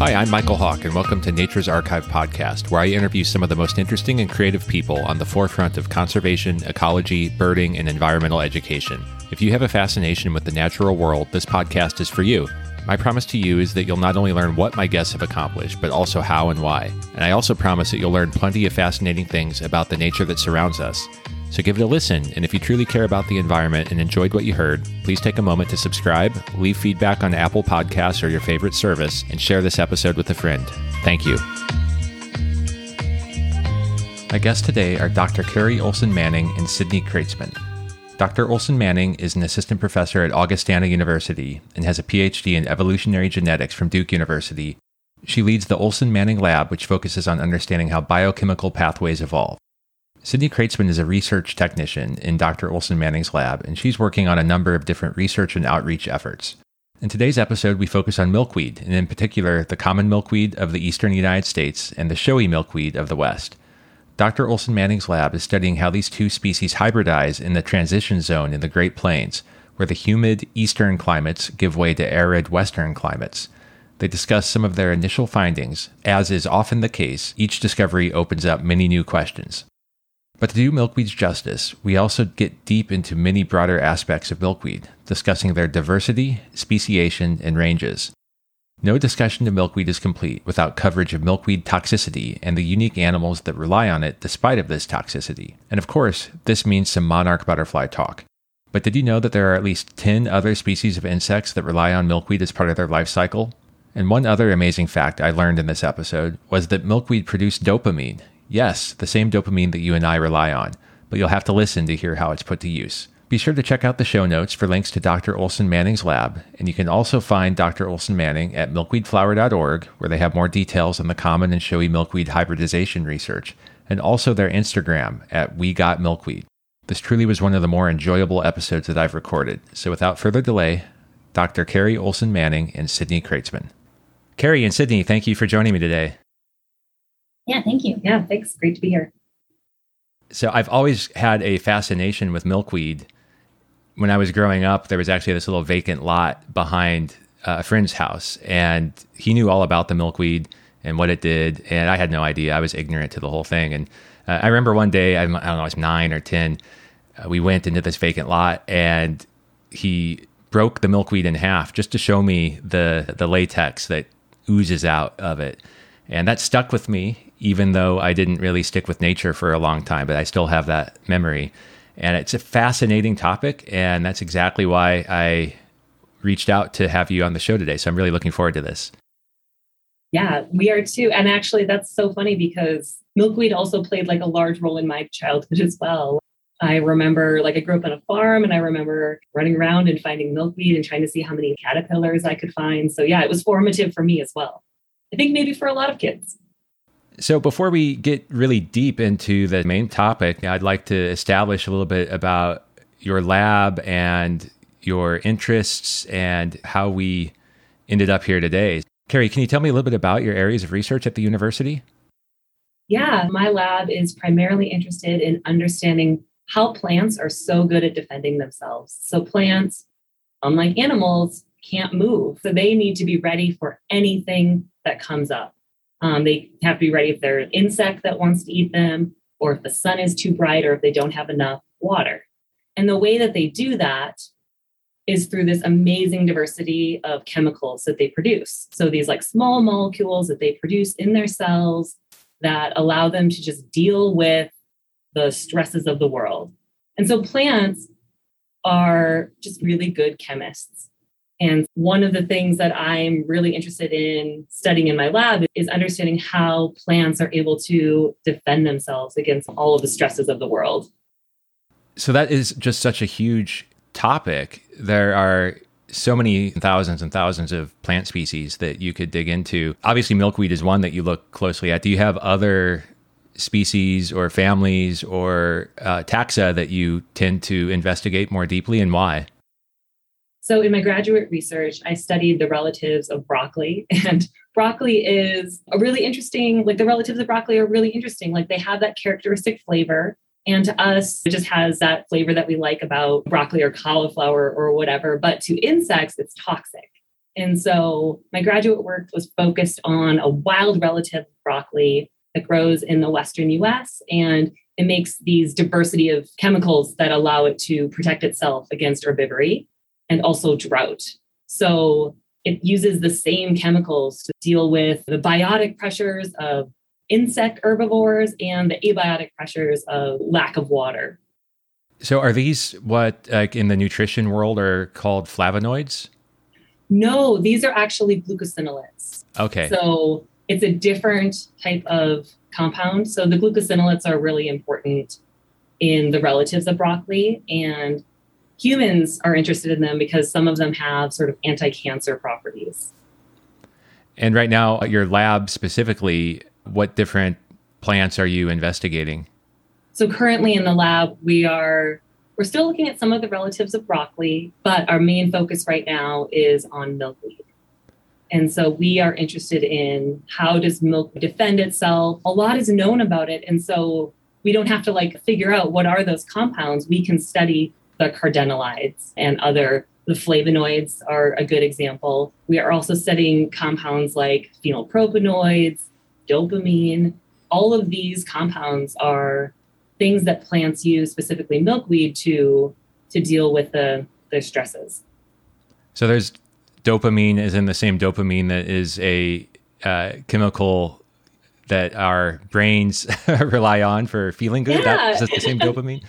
Hi, I'm Michael Hawk, and welcome to Nature's Archive podcast, where I interview some of the most interesting and creative people on the forefront of conservation, ecology, birding, and environmental education. If you have a fascination with the natural world, this podcast is for you. My promise to you is that you'll not only learn what my guests have accomplished, but also how and why. And I also promise that you'll learn plenty of fascinating things about the nature that surrounds us. So give it a listen, and if you truly care about the environment and enjoyed what you heard, please take a moment to subscribe, leave feedback on Apple Podcasts or your favorite service, and share this episode with a friend. Thank you. My guests today are Dr. Carrie Olson Manning and Sydney Kreitzman. Dr. Olson Manning is an assistant professor at Augustana University and has a PhD in evolutionary genetics from Duke University. She leads the Olson Manning Lab, which focuses on understanding how biochemical pathways evolve. Sydney Kreitzman is a research technician in Dr. Olson Manning's lab, and she's working on a number of different research and outreach efforts. In today's episode, we focus on milkweed, and in particular, the common milkweed of the eastern United States and the showy milkweed of the west. Dr. Olson Manning's lab is studying how these two species hybridize in the transition zone in the Great Plains, where the humid eastern climates give way to arid western climates. They discuss some of their initial findings. As is often the case, each discovery opens up many new questions. But to do milkweeds justice, we also get deep into many broader aspects of milkweed, discussing their diversity, speciation, and ranges. No discussion of milkweed is complete without coverage of milkweed toxicity and the unique animals that rely on it despite of this toxicity. And of course, this means some monarch butterfly talk. But did you know that there are at least 10 other species of insects that rely on milkweed as part of their life cycle? And one other amazing fact I learned in this episode was that milkweed produce dopamine, Yes, the same dopamine that you and I rely on, but you'll have to listen to hear how it's put to use. Be sure to check out the show notes for links to Dr. Olson Manning's lab, and you can also find Dr. Olson Manning at milkweedflower.org, where they have more details on the common and showy milkweed hybridization research, and also their Instagram at We Got Milkweed. This truly was one of the more enjoyable episodes that I've recorded. So without further delay, Dr. Carrie Olson Manning and Sydney Kreitzman. Carrie and Sydney, thank you for joining me today. Yeah, thank you. Yeah, thanks. Great to be here. So I've always had a fascination with milkweed. When I was growing up, there was actually this little vacant lot behind uh, a friend's house, and he knew all about the milkweed and what it did, and I had no idea. I was ignorant to the whole thing. And uh, I remember one day, I don't know, I was nine or ten. Uh, we went into this vacant lot, and he broke the milkweed in half just to show me the the latex that oozes out of it, and that stuck with me even though I didn't really stick with nature for a long time, but I still have that memory. And it's a fascinating topic. And that's exactly why I reached out to have you on the show today. So I'm really looking forward to this. Yeah, we are too. And actually, that's so funny because milkweed also played like a large role in my childhood as well. I remember, like, I grew up on a farm and I remember running around and finding milkweed and trying to see how many caterpillars I could find. So, yeah, it was formative for me as well. I think maybe for a lot of kids. So, before we get really deep into the main topic, I'd like to establish a little bit about your lab and your interests and how we ended up here today. Carrie, can you tell me a little bit about your areas of research at the university? Yeah, my lab is primarily interested in understanding how plants are so good at defending themselves. So, plants, unlike animals, can't move. So, they need to be ready for anything that comes up. Um, they have to be ready if there's an insect that wants to eat them, or if the sun is too bright, or if they don't have enough water. And the way that they do that is through this amazing diversity of chemicals that they produce. So these like small molecules that they produce in their cells that allow them to just deal with the stresses of the world. And so plants are just really good chemists. And one of the things that I'm really interested in studying in my lab is understanding how plants are able to defend themselves against all of the stresses of the world. So that is just such a huge topic. There are so many thousands and thousands of plant species that you could dig into. Obviously, milkweed is one that you look closely at. Do you have other species or families or uh, taxa that you tend to investigate more deeply and why? So, in my graduate research, I studied the relatives of broccoli. And broccoli is a really interesting, like the relatives of broccoli are really interesting. Like they have that characteristic flavor. And to us, it just has that flavor that we like about broccoli or cauliflower or whatever. But to insects, it's toxic. And so my graduate work was focused on a wild relative broccoli that grows in the Western US and it makes these diversity of chemicals that allow it to protect itself against herbivory and also drought. So it uses the same chemicals to deal with the biotic pressures of insect herbivores and the abiotic pressures of lack of water. So, are these what, like in the nutrition world, are called flavonoids? No, these are actually glucosinolates. Okay. So, it's a different type of compound. So, the glucosinolates are really important in the relatives of broccoli, and humans are interested in them because some of them have sort of anti cancer properties. And right now, at your lab specifically, what different plants are you investigating? So currently in the lab, we are we're still looking at some of the relatives of broccoli, but our main focus right now is on milkweed. And so we are interested in how does milk defend itself? A lot is known about it. And so we don't have to like figure out what are those compounds. We can study the cardenolides and other the flavonoids are a good example. We are also studying compounds like phenylpropanoids, dopamine. All of these compounds are things that plants use, specifically milkweed, to to deal with the the stresses. So there's dopamine is in the same dopamine that is a uh, chemical that our brains rely on for feeling good. Yeah. That, is the same dopamine?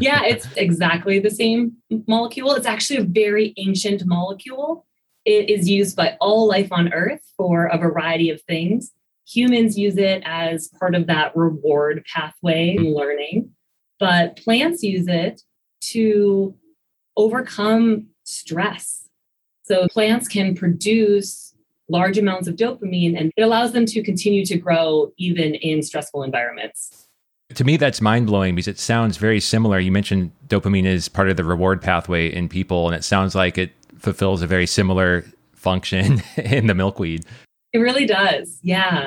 yeah, it's exactly the same molecule. It's actually a very ancient molecule. It is used by all life on Earth for a variety of things humans use it as part of that reward pathway in mm-hmm. learning, but plants use it to overcome stress. So plants can produce large mm-hmm. amounts of dopamine and it allows them to continue to grow even in stressful environments. To me, that's mind blowing because it sounds very similar. You mentioned dopamine is part of the reward pathway in people, and it sounds like it fulfills a very similar function in the milkweed. It really does. Yeah.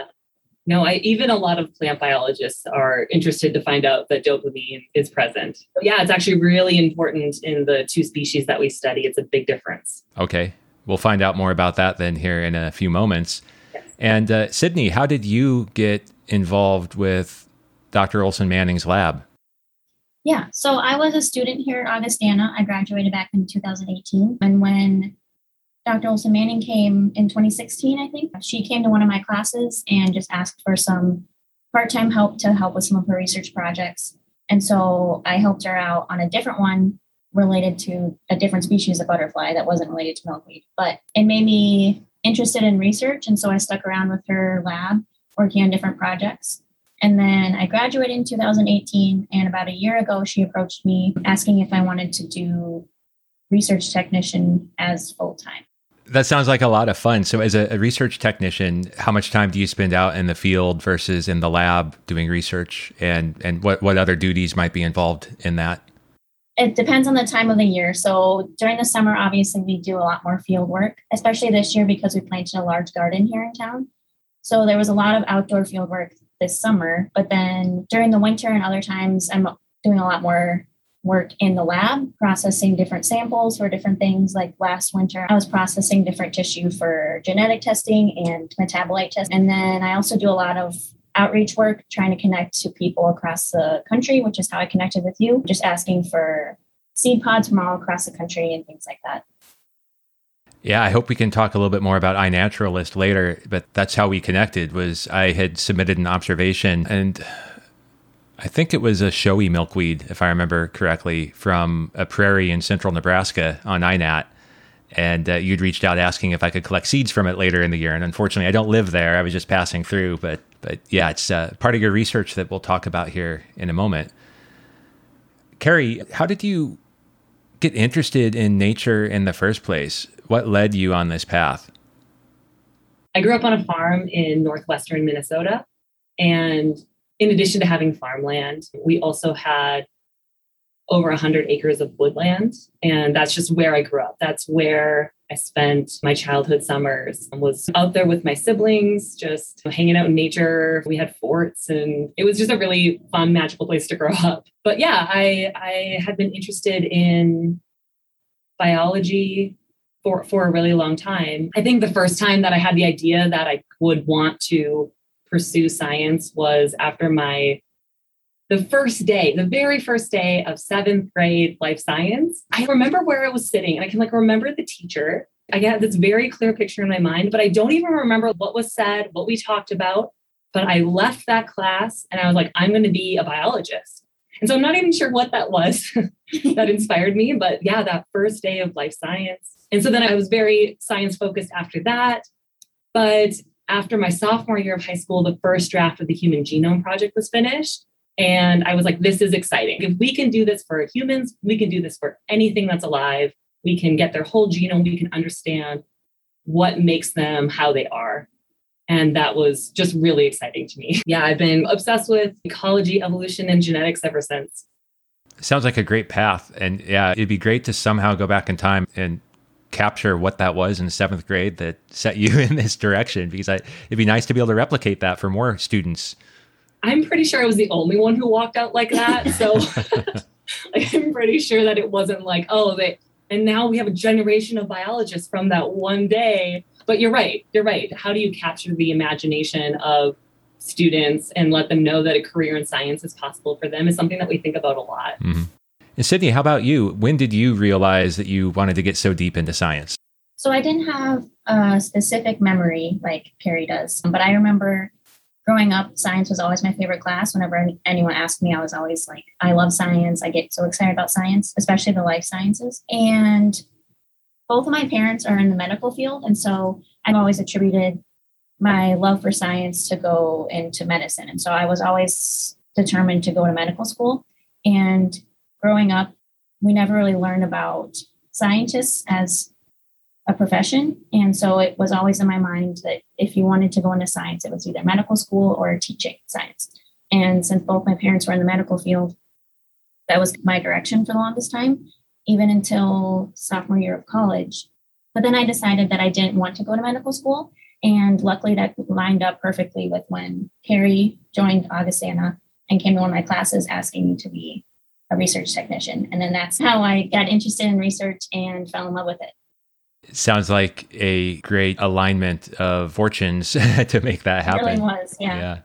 No, I even a lot of plant biologists are interested to find out that dopamine is present. Yeah, it's actually really important in the two species that we study. It's a big difference. Okay. We'll find out more about that then here in a few moments. And uh, Sydney, how did you get involved with Dr. Olson Manning's lab? Yeah, so I was a student here at Augustana. I graduated back in 2018. And when Dr. Olson Manning came in 2016, I think. She came to one of my classes and just asked for some part time help to help with some of her research projects. And so I helped her out on a different one related to a different species of butterfly that wasn't related to milkweed. But it made me interested in research. And so I stuck around with her lab working on different projects. And then I graduated in 2018. And about a year ago, she approached me asking if I wanted to do research technician as full time. That sounds like a lot of fun. So, as a, a, research technician, how much time do you spend out in the field versus in the lab doing research, and and what what other duties might be involved in that? It depends on the time of the year. So during the summer, obviously, we do a lot more field work, especially this year because we planted a large garden here in town. So there was a lot of outdoor field work this summer. But then during the winter and other times, I'm doing a lot more work in the lab processing different samples for different things. Like last winter, I was processing different tissue for genetic testing and metabolite testing. And then I also do a lot of outreach work trying to connect to people across the country, which is how I connected with you, just asking for seed pods from all across the country and things like that. Yeah, I hope we can talk a little bit more about iNaturalist later, but that's how we connected was I had submitted an observation and I think it was a showy milkweed, if I remember correctly, from a prairie in central Nebraska on iNat. And uh, you'd reached out asking if I could collect seeds from it later in the year. And unfortunately, I don't live there. I was just passing through. But, but yeah, it's uh, part of your research that we'll talk about here in a moment. Carrie, how did you get interested in nature in the first place? What led you on this path? I grew up on a farm in northwestern Minnesota. And in addition to having farmland, we also had over 100 acres of woodland. And that's just where i grew up. That's where i spent my childhood summers. I was out there with my siblings just hanging out in nature. We had forts and it was just a really fun magical place to grow up. But yeah i i had been interested in biology for, for a really long time. I think the first time that I had the idea that I would want to pursue science was after my the first day, the very first day of seventh grade life science. I remember where I was sitting and I can like remember the teacher. I have this very clear picture in my mind, but I don't even remember what was said, what we talked about. But I left that class and I was like, I'm going to be a biologist. And so I'm not even sure what that was that inspired me. But yeah, that first day of life science. And so then I was very science focused after that. But after my sophomore year of high school, the first draft of the Human Genome Project was finished. And I was like, this is exciting. If we can do this for humans, we can do this for anything that's alive. We can get their whole genome, we can understand what makes them how they are. And that was just really exciting to me. Yeah, I've been obsessed with ecology, evolution, and genetics ever since. Sounds like a great path. And yeah, it'd be great to somehow go back in time and capture what that was in seventh grade that set you in this direction because I, it'd be nice to be able to replicate that for more students. I'm pretty sure I was the only one who walked out like that. So like, I'm pretty sure that it wasn't like, oh, they, and now we have a generation of biologists from that one day. But you're right. You're right. How do you capture the imagination of students and let them know that a career in science is possible for them is something that we think about a lot. Mm-hmm. And Sydney, how about you? When did you realize that you wanted to get so deep into science? So I didn't have a specific memory like Carrie does, but I remember growing up, science was always my favorite class. Whenever anyone asked me, I was always like, I love science. I get so excited about science, especially the life sciences. And both of my parents are in the medical field. And so I've always attributed my love for science to go into medicine. And so I was always determined to go to medical school. And growing up, we never really learned about scientists as a profession. And so it was always in my mind that if you wanted to go into science, it was either medical school or teaching science. And since both my parents were in the medical field, that was my direction for the longest time, even until sophomore year of college. But then I decided that I didn't want to go to medical school. And luckily, that lined up perfectly with when Carrie joined Augustana and came to one of my classes asking me to be a research technician. And then that's how I got interested in research and fell in love with it. Sounds like a great alignment of fortunes to make that happen. It really was, yeah. yeah.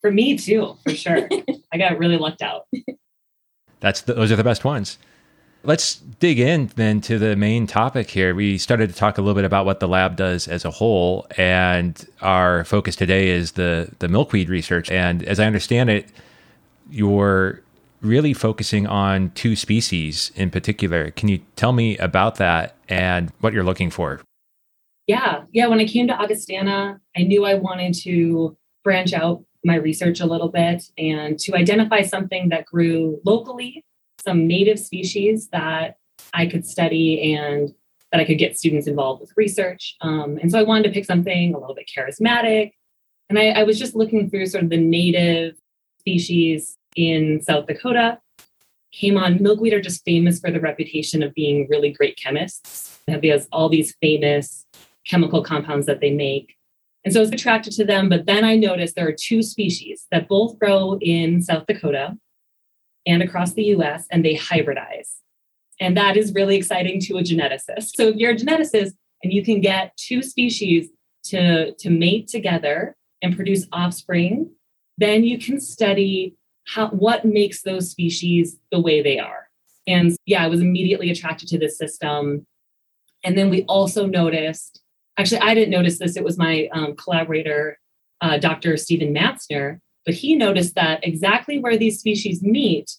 For me too, for sure. I got really lucked out. That's the, those are the best ones. Let's dig in then to the main topic here. We started to talk a little bit about what the lab does as a whole, and our focus today is the the milkweed research. And as I understand it, you're really focusing on two species in particular. Can you tell me about that and what you're looking for? Yeah, yeah. When I came to Augustana, I knew I wanted to branch out my research a little bit and to identify something that grew locally, some native species that I could study and that I could get students involved with research. Um, and so I wanted to pick something a little bit charismatic. And I, I was just looking through sort of the native species in South Dakota came on. Milkweed are just famous for the reputation of being really great chemists. They have all these famous chemical compounds that they make. And so I was attracted to them. But then I noticed there are two species that both grow in South Dakota and across the US, and they hybridize. And that is really exciting to a geneticist. So if you're a geneticist and you can get two species to, to mate together and produce offspring, then you can study how what makes those species the way they are. And yeah, I was immediately attracted to this system. And then we also noticed, actually, I didn't notice this, it was my um, collaborator, uh, Dr. Stephen Matzner, but he noticed that exactly where these species meet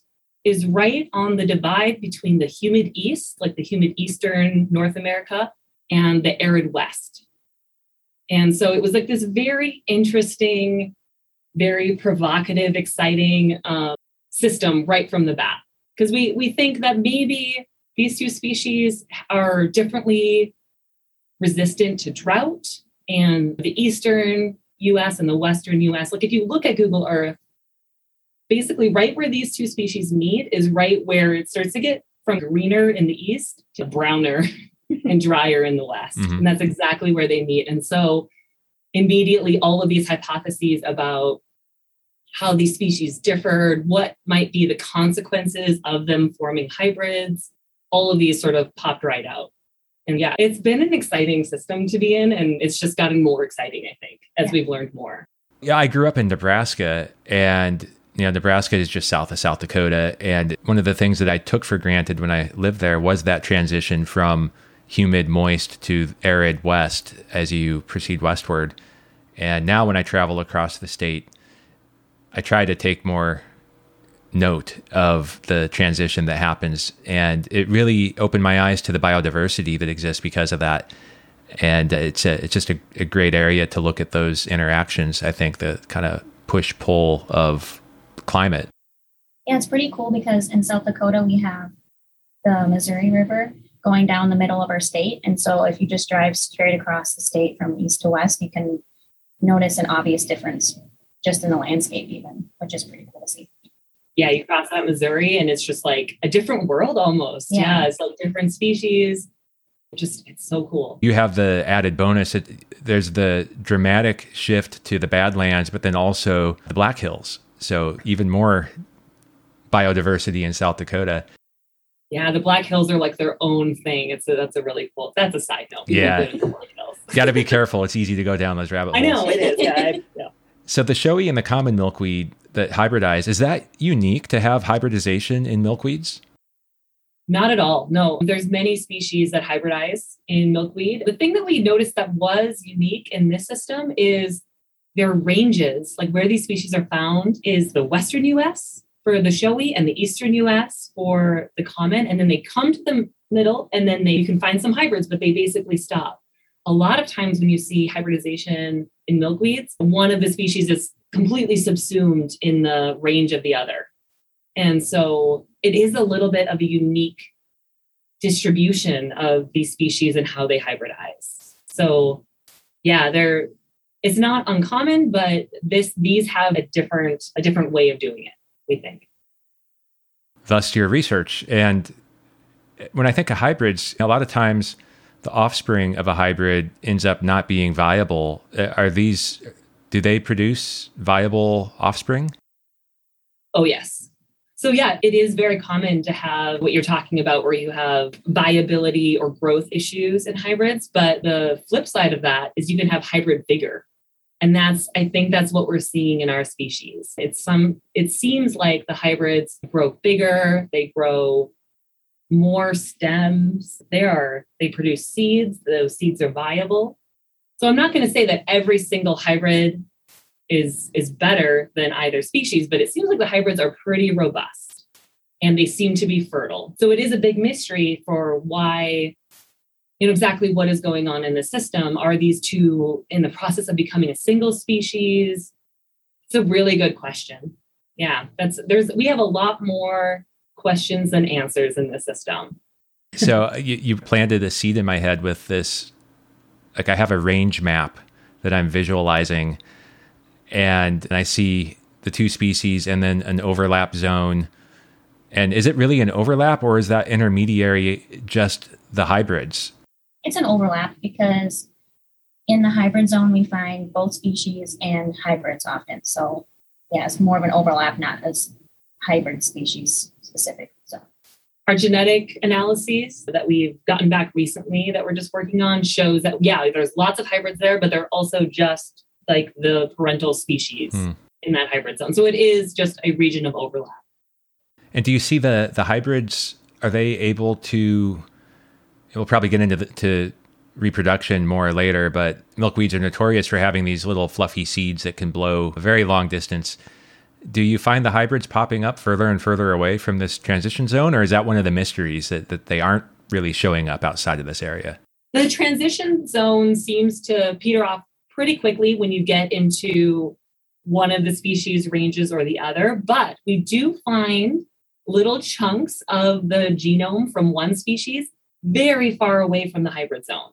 is right on the divide between the humid east, like the humid eastern North America, and the arid west. And so it was like this very interesting very provocative, exciting um, system right from the bat. Because we we think that maybe these two species are differently resistant to drought, and the eastern U.S. and the western U.S. Like if you look at Google Earth, basically right where these two species meet is right where it starts to get from greener in the east to browner and drier in the west, mm-hmm. and that's exactly where they meet. And so immediately all of these hypotheses about how these species differed, what might be the consequences of them forming hybrids, all of these sort of popped right out. And yeah, it's been an exciting system to be in, and it's just gotten more exciting, I think, as Yeah. we've learned more. Yeah, I grew up in Nebraska and you know, Nebraska is just south of South Dakota. And one of the things that I took for granted when I lived there was that transition from humid, moist to arid west as you proceed westward. And now when I travel across the state, I try to take more note of the transition that happens. And it really opened my eyes to the biodiversity that exists because of that. And it's a, it's just a, a great area to look at those interactions. I think the kind of push pull of climate. Yeah, it's pretty cool because in South Dakota we have the Missouri River going down the middle of our state. And so if you just drive straight across the state from east to west, you can notice an obvious difference just in the landscape, even, which is pretty cool to see. Yeah, you cross that Missouri, and it's just like a different world almost. Yeah. Yeah, it's like different species. Just, it's so cool. You have the added bonus. It, there's the dramatic shift to the Badlands, but then also the Black Hills. So even more biodiversity in South Dakota. Yeah, the Black Hills are like their own thing. It's a, that's a really cool. That's a side note. Yeah. go to the Black Hills. Got to be careful. It's easy to go down those rabbit I holes. know it is. Yeah, I, yeah. So the showy and the common milkweed that hybridize, is that unique to have hybridization in milkweeds? Not at all. No, there's many species that hybridize in milkweed. The thing that we noticed that was unique in this system is their ranges, like where these species are found, is the western US for the showy and the eastern US for the common, and then they come to the middle, and then they you can find some hybrids, but they basically stop. A lot of times when you see hybridization in milkweeds, one of the species is completely subsumed in the range of the other. And so it is a little bit of a unique distribution of these species and how they hybridize. So yeah, they're it's not uncommon, but this these have a different a different way of doing it, we think. Thus your research. And when I think of hybrids, a lot of times the offspring of a hybrid ends up not being viable. Uh, Are these, do they produce viable offspring? Oh, yes. So, yeah, it is very common to have what you're talking about, where you have viability or growth issues in hybrids. But the flip side of that is you can have hybrid vigor. And that's, I think that's what we're seeing in our species. It's some, it seems like the hybrids grow bigger, they grow more stems. They are, they produce seeds, those seeds are viable. So I'm not going to say that every single hybrid is is better than either species, but it seems like the hybrids are pretty robust and they seem to be fertile. So it is a big mystery for why you know exactly what is going on in the system. Are these two in the process of becoming a single species? It's a really good question. Yeah, that's there's we have a lot more questions than answers in the system. So uh, you, you planted a seed in my head with this, like I have a range map that I'm visualizing and I see the two species and then an overlap zone. And is it really an overlap or is that intermediary just the hybrids? It's an overlap because in the hybrid zone, we find both species and hybrids often. So, yeah, it's more of an overlap, not as hybrid species specific. So, our genetic analyses that we've gotten back recently that we're just working on shows that yeah there's lots of hybrids there but they're also just like the parental species Hmm. in that hybrid zone so it is just a region of overlap And do you see the the hybrids? Are they able to? We'll probably get into the, to reproduction more later, but milkweeds are notorious for having these little fluffy seeds that can blow a very long distance. Do you find the hybrids popping up further and further away from this transition zone, or is that one of the mysteries that, that they aren't really showing up outside of this area? the transition zone seems to peter off pretty quickly when you get into one of the species ranges or the other but we do find little chunks of the genome from one species very far away from the hybrid zone.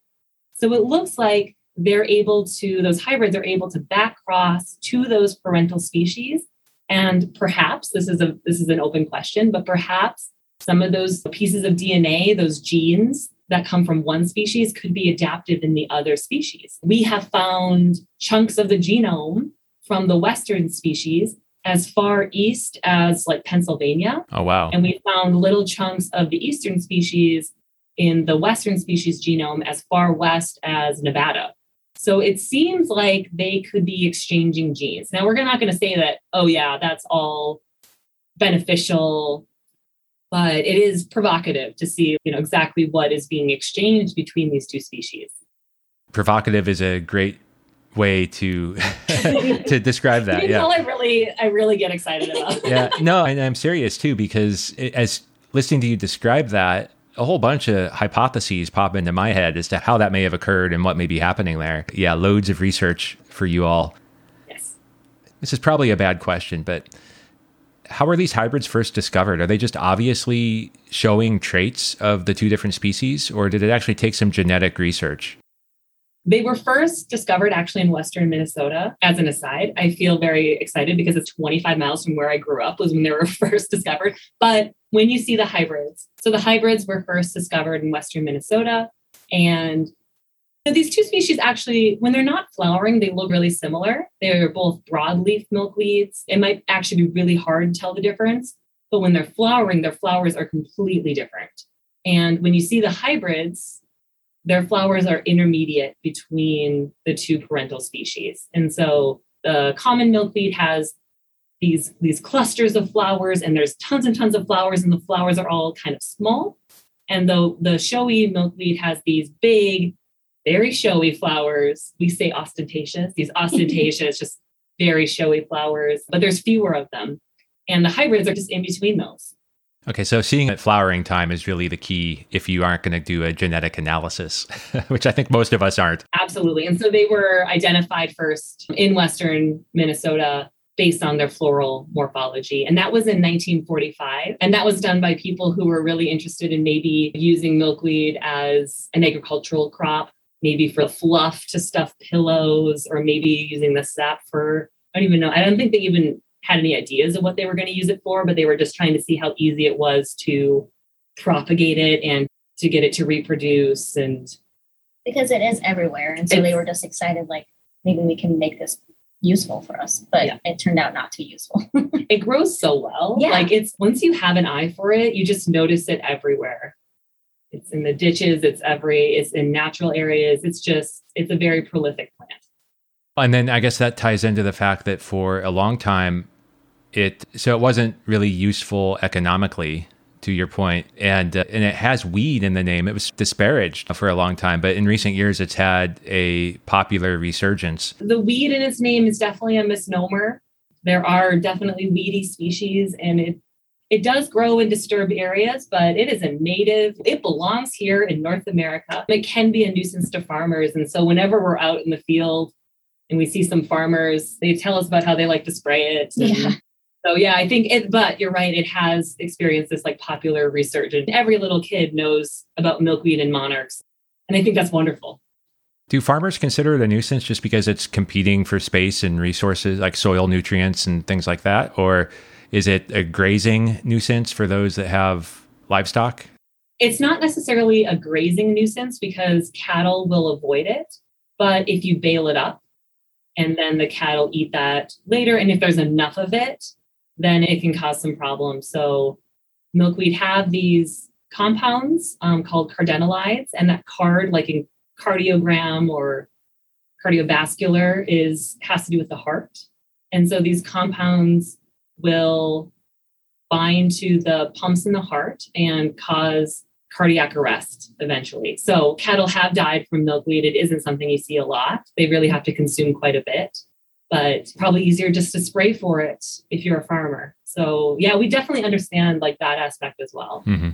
So it looks like they're able to those hybrids are able to back cross to those parental species. And perhaps this is a this is an open question but perhaps some of those pieces of dna those genes that come from one species could be adaptive in the other species. We have found chunks of the genome from the western species as far east as like pennsylvania. Oh wow! and we found little chunks of the eastern species in the Western species genome as far west as Nevada. So it seems like they could be exchanging genes. Now, we're not going to say that, oh, yeah, that's all beneficial, but it is provocative to see you know, exactly what is being exchanged between these two species. Provocative is a great way to to describe that. You yeah, I really I really get excited about. yeah, no, and I'm serious too because as listening to you describe that, a whole bunch of hypotheses pop into my head as to how that may have occurred and what may be happening there. Yeah, loads of research for you all. Yes. This is probably a bad question, but how were these hybrids first discovered? Are they just obviously showing traits of the two different species, or did it actually take some genetic research? They were first discovered actually in Western Minnesota. As an aside, I feel very excited because it's 25 miles from where I grew up, was when they were first discovered. But when you see the hybrids, so the hybrids were first discovered in Western Minnesota. And these two species actually, when they're not flowering, they look really similar. They're both broadleaf milkweeds. It might actually be really hard to tell the difference. But when they're flowering, their flowers are completely different. And when you see the hybrids, their flowers are intermediate between the two parental species. And so the common milkweed has these, these clusters of flowers, and there's tons and tons of flowers, and the flowers are all kind of small. And the, the showy milkweed has these big, very showy flowers. We say ostentatious, these ostentatious, just very showy flowers, but there's fewer of them. And the hybrids are just in between those. Okay, so seeing at flowering time is really the key if you aren't going to do a genetic analysis, which I think most of us aren't. Absolutely. And so they were identified first in Western Minnesota based on their floral morphology. And that was in 1945. And that was done by people who were really interested in maybe using milkweed as an agricultural crop, maybe for fluff to stuff pillows, or maybe using the sap for, I don't even know. I don't think they even had any ideas of what they were going to use it for, but they were just trying to see how easy it was to propagate it and to get it to reproduce and because it is everywhere and so they were just excited like maybe we can make this useful for us but yeah. it turned out not to be useful it grows so well yeah. like it's once you have an eye for it you just notice it everywhere it's in the ditches it's every it's in natural areas it's just it's a very prolific plant and then I guess that ties into the fact that for a long time, it so it wasn't really useful economically to your point and uh, and it has weed in the name. It was disparaged for a long time but in recent years it's had a popular resurgence. The weed in its name is definitely a misnomer. There are definitely weedy species and it it does grow in disturbed areas but it is a native it belongs here in north america. It can be a nuisance to farmers and so whenever we're out in the field and we see some farmers they tell us about how they like to spray it yeah. so yeah i think it but you're right it has experienced this like popular resurgence every little kid knows about milkweed and monarchs and i think that's wonderful. Do farmers consider it a nuisance just because it's competing for space and resources like soil nutrients and things like that? Or is it a grazing nuisance for those that have livestock? It's not necessarily a grazing nuisance because cattle will avoid it but if you bale it up and then the cattle eat that later. And if there's enough of it, then it can cause some problems. So milkweed have these compounds um, called cardenolides, and that card, like in cardiogram or cardiovascular, is has to do with the heart. And so these compounds will bind to the pumps in the heart and cause cardiac arrest eventually. So cattle have died from milkweed. It isn't something you see a lot. They really have to consume quite a bit, but probably easier just to spray for it if you're a farmer. So yeah, we definitely understand like that aspect as well. Mm-hmm.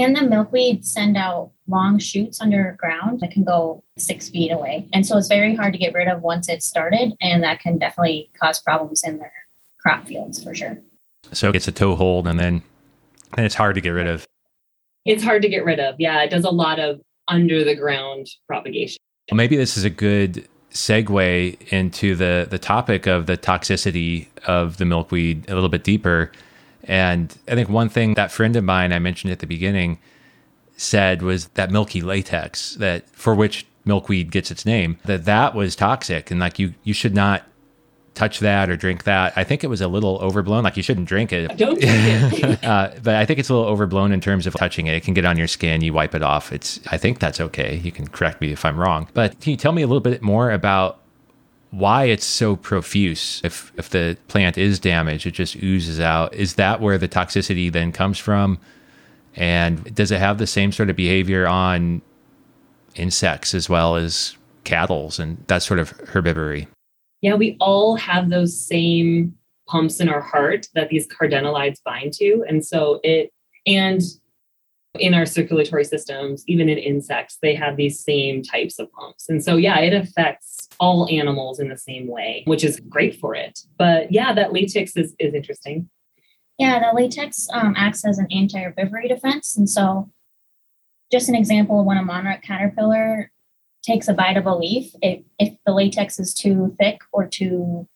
And the milkweed send out long shoots underground that can go six feet away. And so it's very hard to get rid of once it's started. And that can definitely cause problems in their crop fields for sure. So it's a toehold and then and it's hard to get rid of it's hard to get rid of. Yeah, it does a lot of under the ground propagation. Well, maybe this is a good segue into the the topic of the toxicity of the milkweed a little bit deeper. And I think one thing that friend of mine I mentioned at the beginning said was that milky latex that for which milkweed gets its name that that was toxic and like you you should not touch that or drink that. I think it was a little overblown. Like you shouldn't drink it. Don't drink it. uh, but I think it's a little overblown in terms of touching it. It can get on your skin. You wipe it off. It's. I think that's okay. You can correct me if I'm wrong. But can you tell me a little bit more about why it's so profuse? If if the plant is damaged, it just oozes out. Is that where the toxicity then comes from? And does it have the same sort of behavior on insects as well as cattle's and that sort of herbivory? Yeah, we all have those same pumps in our heart that these cardenolides bind to. And so it, and in our circulatory systems, even in insects, they have these same types of pumps. And so, yeah, it affects all animals in the same way, which is great for it. But yeah, that latex is, is interesting. Yeah, the latex um, acts as an anti-herbivory defense. And so, just an example of when a monarch caterpillar takes a bite of a leaf, it, if the latex is too thick or too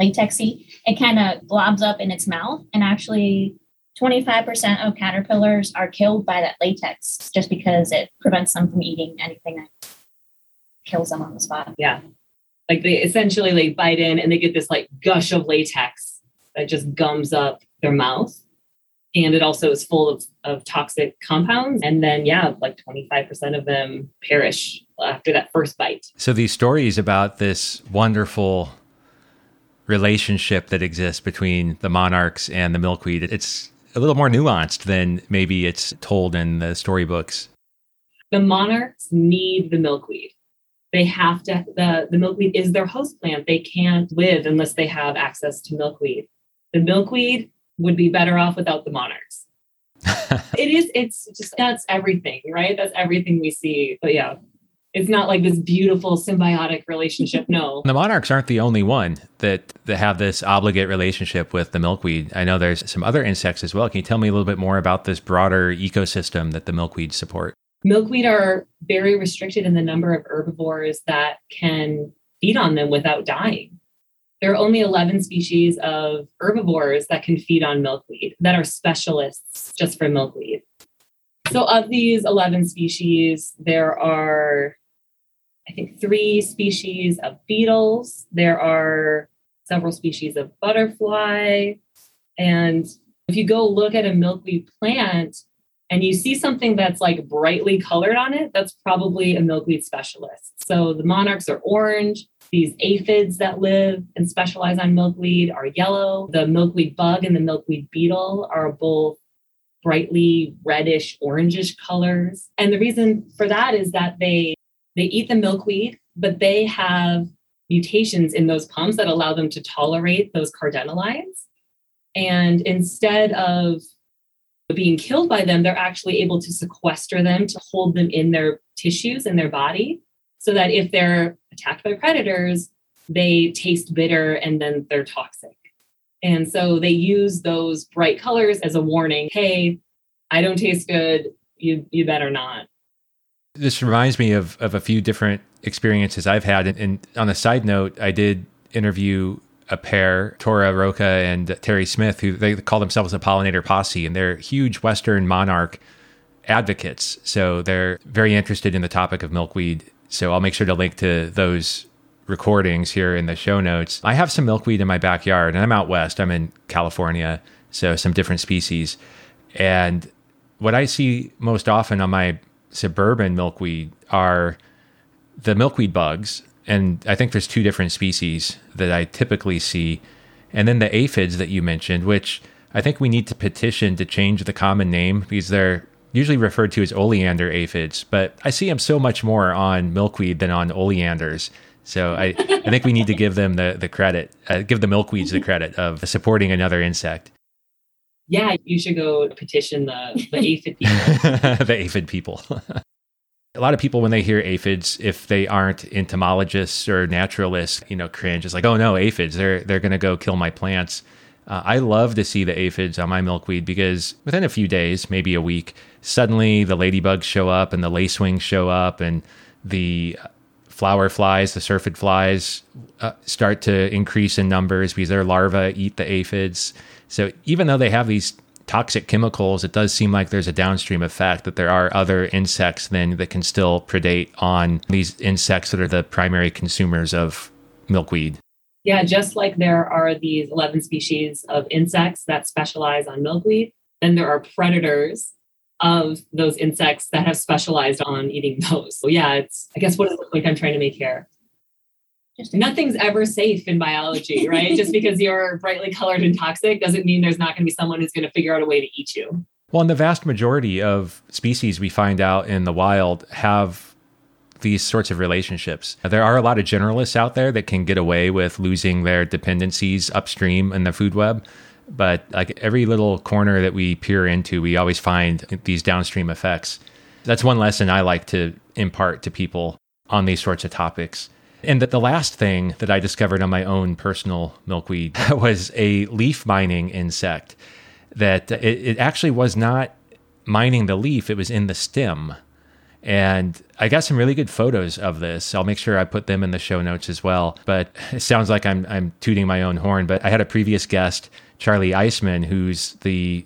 latexy, it kind of globs up in its mouth. And actually, 25% of caterpillars are killed by that latex just because it prevents them from eating anything that kills them on the spot. Yeah. Like they essentially like bite in and they get this like gush of latex that just gums up their mouth. And it also is full of, of toxic compounds. And then, yeah, like 25% of them perish after that first bite. So these stories about this wonderful relationship that exists between the monarchs and the milkweed, it's a little more nuanced than maybe it's told in the storybooks. The monarchs need the milkweed. They have to, the, the milkweed is their host plant. They can't live unless they have access to milkweed. The milkweed would be better off without the monarchs. it is, it's just, that's everything, right? That's everything we see. But yeah, it's not like this beautiful symbiotic relationship. No. The monarchs aren't the only one that, that have this obligate relationship with the milkweed. I know there's some other insects as well. Can you tell me a little bit more about this broader ecosystem that the milkweed support? Milkweed are very restricted in the number of herbivores that can feed on them without dying. There are only 11 species of herbivores that can feed on milkweed that are specialists just for milkweed. So, of these 11 species, there are I think, three species of beetles. There are several species of butterfly. And if you go look at a milkweed plant and you see something that's like brightly colored on it, that's probably a milkweed specialist. So the monarchs are orange. These aphids that live and specialize on milkweed are yellow. The milkweed bug and the milkweed beetle are both brightly reddish orangish colors. And the reason for that is that they they eat the milkweed, but they have mutations in those pumps that allow them to tolerate those cardenolides. And instead of being killed by them, they're actually able to sequester them to hold them in their tissues in their body so that if they're attacked by predators, they taste bitter and then they're toxic. And so they use those bright colors as a warning hey, I don't taste good. You, you better not. This reminds me of, of a few different experiences I've had. And, and on a side note, I did interview a pair, Tora Rocha and Terry Smith, who they call themselves a pollinator posse, and they're huge Western monarch advocates. So they're very interested in the topic of milkweed. So I'll make sure to link to those recordings here in the show notes. I have some milkweed in my backyard, and I'm out west. I'm in California, so some different species. And what I see most often on my suburban milkweed are the milkweed bugs. And I think there's two different species that I typically see. And then the aphids that you mentioned, which I think we need to petition to change the common name because they're usually referred to as oleander aphids. But I see them so much more on milkweed than on oleanders. So I, I think we need to give them the, the credit, uh, give the milkweeds the credit of supporting another insect yeah, you should go petition the, the aphid people. the aphid people. a lot of people, when they hear aphids, if they aren't entomologists or naturalists, you know, cringe. It's like, oh no, aphids, they're, they're going to go kill my plants. Uh, I love to see the aphids on my milkweed because within a few days, maybe a week, suddenly the ladybugs show up and the lacewings show up and the flower flies, the syrphid flies uh, start to increase in numbers because their larvae eat the aphids. So even though they have these toxic chemicals, it does seem like there's a downstream effect that there are other insects then that can still predate on these insects that are the primary consumers of milkweed. Yeah, just like there are these 11 species of insects that specialize on milkweed, then there are predators of those insects that have specialized on eating those. So yeah, it's I guess what is the point I'm trying to make here? Nothing's ever safe in biology, right? Just because you're brightly colored and toxic doesn't mean there's not going to be someone who's going to figure out a way to eat you. Well, and the vast majority of species we find out in the wild have these sorts of relationships. There are a lot of generalists out there that can get away with losing their dependencies upstream in the food web. But like every little corner that we peer into, we always find these downstream effects. That's one lesson I like to impart to people on these sorts of topics. And that the last thing that I discovered on my own personal milkweed was a leaf mining insect that uh, it, it actually was not mining the leaf, it was in the stem. And I got some really good photos of this. I'll make sure I put them in the show notes as well. But it sounds like I'm I'm tooting my own horn. But I had a previous guest, Charley Eiseman, who's the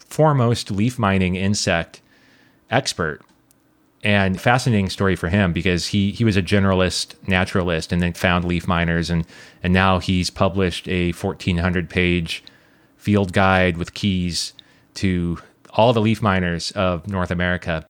foremost leaf mining insect expert. And fascinating story for him because he he was a generalist naturalist and then found leaf miners and and now he's published a 1400 page field guide with keys to all the leaf miners of North America.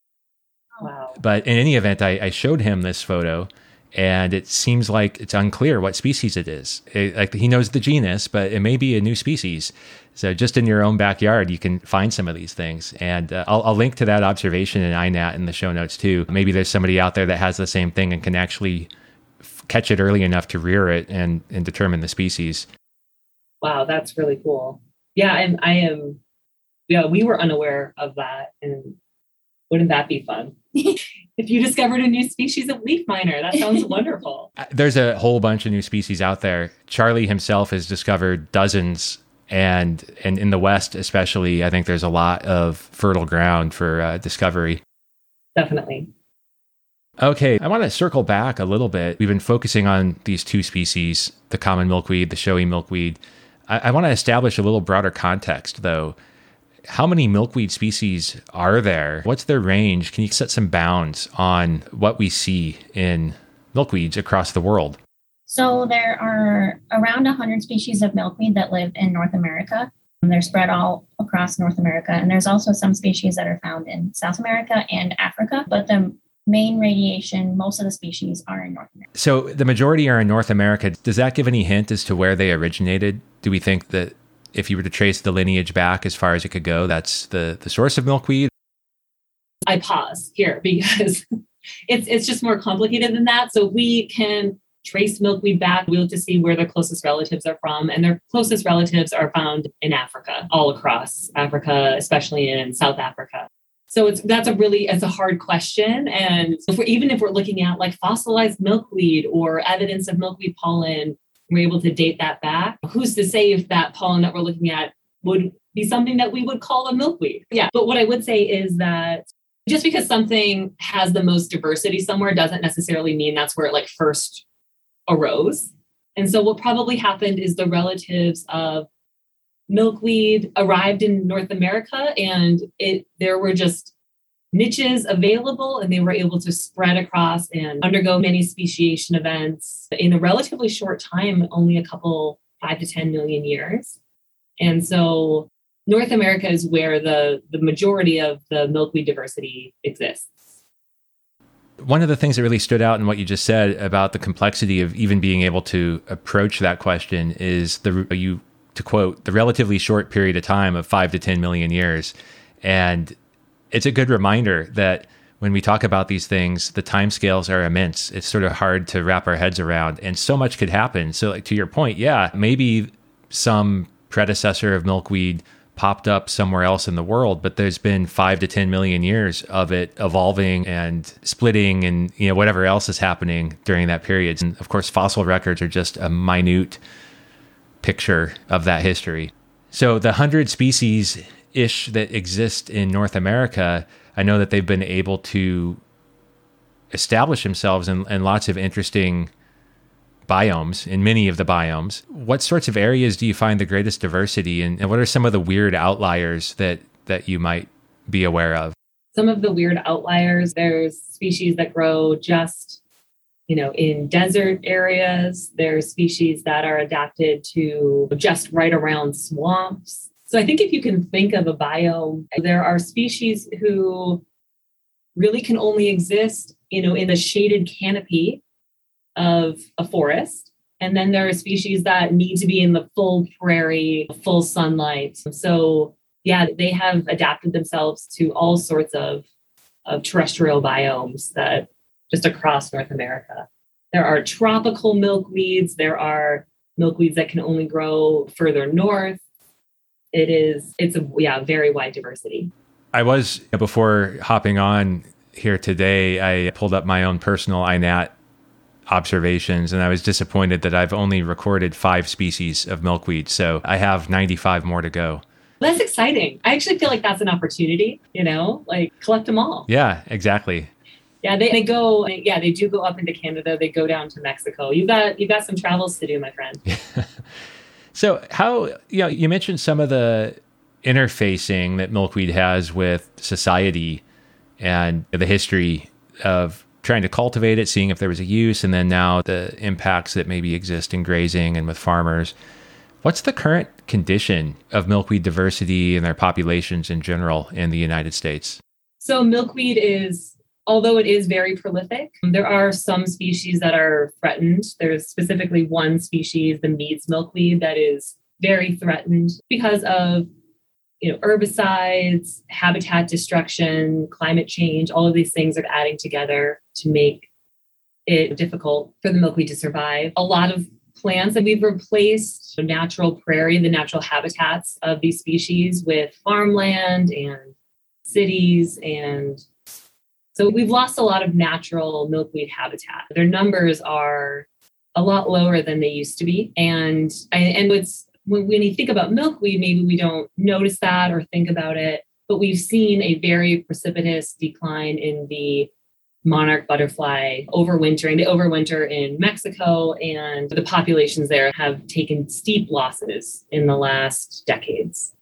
Oh, wow. But in any event, I, I showed him this photo and it seems like it's unclear what species it is. It, like he knows the genus, but it may be a new species. So just in your own backyard, you can find some of these things. And uh, I'll, I'll, link to that observation in INAT in the show notes too. Maybe there's somebody out there that has the same thing and can actually f- catch it early enough to rear it and, and determine the species. Wow, that's really cool yeah, and I am, yeah, we were unaware of that. And wouldn't that be fun? if you discovered a new species of leaf miner, that sounds wonderful. Uh, there's a whole bunch of new species out there. Charley himself has discovered dozens. And, and in the West, especially, I think there's a lot of fertile ground for uh, discovery. Definitely. Okay, I want to circle back a little bit. We've been focusing on these two species the common milkweed, the showy milkweed. I, I want to establish a little broader context, though. How many milkweed species are there? What's their range? Can you set some bounds on what we see in milkweeds across the world? So, there are around 100 species of milkweed that live in North America. They're spread all across North America. And there's also some species that are found in South America and Africa. But the main radiation, most of the species are in North America. So the majority are in North America. Does that give any hint as to where they originated? Do we think that if you were to trace the lineage back as far as it could go, that's the, the source of milkweed? I pause here because it's it's just more complicated than that. So we can trace milkweed back. We look to see where their closest relatives are from, and their closest relatives are found in Africa, all across Africa, especially in South Africa. So it's that's a really it's a hard question. And if even if we're looking at like fossilized milkweed or evidence of milkweed pollen, we're able to date that back. Who's to say if that pollen that we're looking at would be something that we would call a milkweed? Yeah. But what I would say is that just because something has the most diversity somewhere doesn't necessarily mean that's where it like first arose. And so what probably happened is the relatives of milkweed arrived in North America and it there were just niches available and they were able to spread across and undergo many speciation events in a relatively short time, only a couple, five to 10 million years. And so North America is where the, the majority of the milkweed diversity exists. One of the things that really stood out in what you just said about the complexity of even being able to approach that question is the you to quote, the relatively short period of time of five to 10 million years. And it's a good reminder that when we talk about these things, the timescales are immense. It's sort of hard to wrap our heads around, and so much could happen. So, like to your point, yeah, maybe some predecessor of milkweed popped up somewhere else in the world, but there's been five to 10 million years of it evolving and splitting and, you know, whatever else is happening during that period. And of course, fossil records are just a minute picture of that history. So the 100 species ish that exist in North America, I know that they've been able to establish themselves in, in lots of interesting biomes, in many of the biomes. What sorts of areas do you find the greatest diversity and, and what are some of the weird outliers that, that you might be aware of? Some of the weird outliers, there's species that grow just you know, in desert areas. There's species that are adapted to just right around swamps. So I think if you can think of a biome, there are species who really can only exist, you know, in the shaded canopy of a forest. And then there are species that need to be in the full prairie, full sunlight. So yeah, they have adapted themselves to all sorts of, of terrestrial biomes that just across North America. There are tropical milkweeds. There are milkweeds that can only grow further north. It is, it's a, yeah, very wide diversity. I was, before hopping on here today, I pulled up my own personal INAT observations and I was disappointed that I've only recorded five species of milkweed. So I have 95 more to go. That's exciting. I actually feel like that's an opportunity, you know, like collect them all. Yeah, exactly. Yeah, they, they go. Yeah, they do go up into Canada. They go down to Mexico. You got you got some travels to do, my friend. so how you know you mentioned some of the interfacing that milkweed has with society and the history of trying to cultivate it, seeing if there was a use, and then now the impacts that maybe exist in grazing and with farmers. What's the current condition of milkweed diversity and their populations in general in the United States? So, milkweed is, although it is very prolific, there are some species that are threatened. There's specifically one species, the Mead's milkweed, that is very threatened because of you know herbicides habitat destruction climate change all of these things are adding together to make it difficult for the milkweed to survive a lot of plants that we've replaced the natural prairie the natural habitats of these species with farmland and cities and so we've lost a lot of natural milkweed habitat their numbers are a lot lower than they used to be and and what's when, when you think about milkweed, maybe we don't notice that or think about it, but we've seen a very precipitous decline in the monarch butterfly overwintering. They overwinter in Mexico, and the populations there have taken steep losses in the last decades.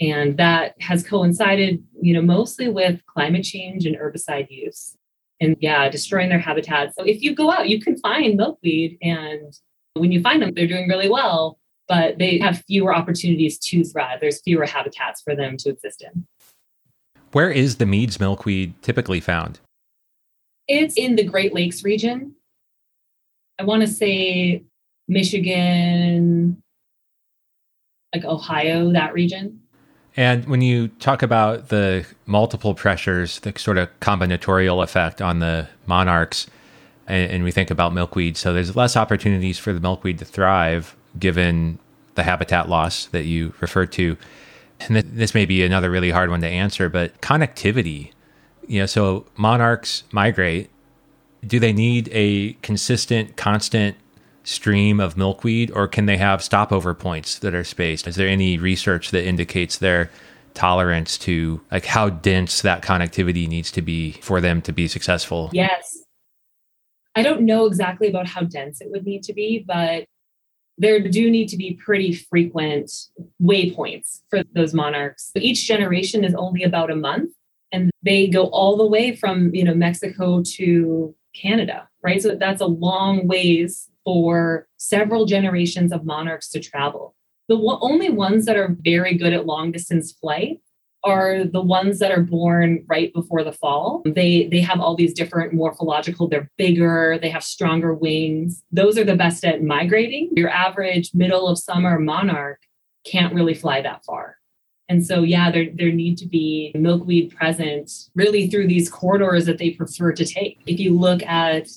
And that has coincided, you know, mostly with climate change and herbicide use. And yeah, destroying their habitats. So if you go out, you can find milkweed. And when you find them, they're doing really well but they have fewer opportunities to thrive. There's fewer habitats for them to exist in. Where is the Mead's milkweed typically found? It's in the Great Lakes region. I want to say Michigan, like Ohio, that region. And when you talk about the multiple pressures, the sort of combinatorial effect on the monarchs, and, and we think about milkweed, so there's less opportunities for the milkweed to thrive given the habitat loss that you referred to. And this may be another really hard one to answer, but connectivity. You know, so monarchs migrate. Do they need a consistent, constant stream of milkweed, or can they have stopover points that are spaced? Is there any research that indicates their tolerance to like how dense that connectivity needs to be for them to be successful? Yes. I don't know exactly about how dense it would need to be, but there do need to be pretty frequent waypoints for those monarchs. Each generation is only about a month and they go all the way from, you know, Mexico to Canada, right? So that's a long ways for several generations of monarchs to travel. The only ones that are very good at long distance flight are the ones that are born right before the fall. They they have all these different morphological, they're bigger, they have stronger wings. Those are the best at migrating. Your average middle of summer monarch can't really fly that far. And so yeah, there there need to be milkweed present really through these corridors that they prefer to take. If you look at